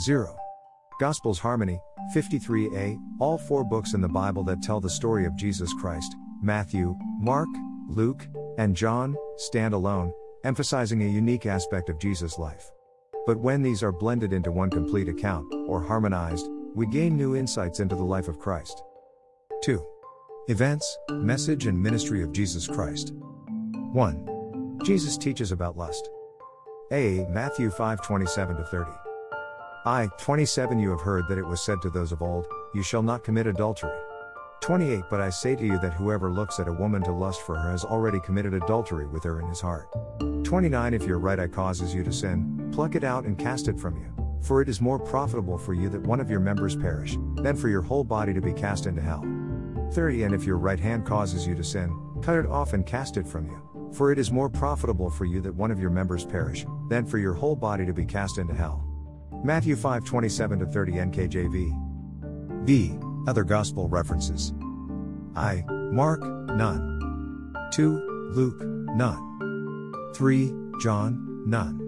0. Gospels Harmony, 53a, all four books in the Bible that tell the story of Jesus Christ, Matthew, Mark, Luke, and John, stand alone, emphasizing a unique aspect of Jesus' life. But when these are blended into one complete account, or harmonized, we gain new insights into the life of Christ. 2. Events, Message and Ministry of Jesus Christ. 1. Jesus teaches about lust. A. Matthew 5 27 30. I, 27 You have heard that it was said to those of old, You shall not commit adultery. 28 But I say to you that whoever looks at a woman to lust for her has already committed adultery with her in his heart. 29 If your right eye causes you to sin, pluck it out and cast it from you. For it is more profitable for you that one of your members perish, than for your whole body to be cast into hell. 30 And if your right hand causes you to sin, cut it off and cast it from you. For it is more profitable for you that one of your members perish, than for your whole body to be cast into hell. Matthew 5 27 30 NKJV. B. Other Gospel references. I. Mark, none. 2. Luke, none. 3. John, none.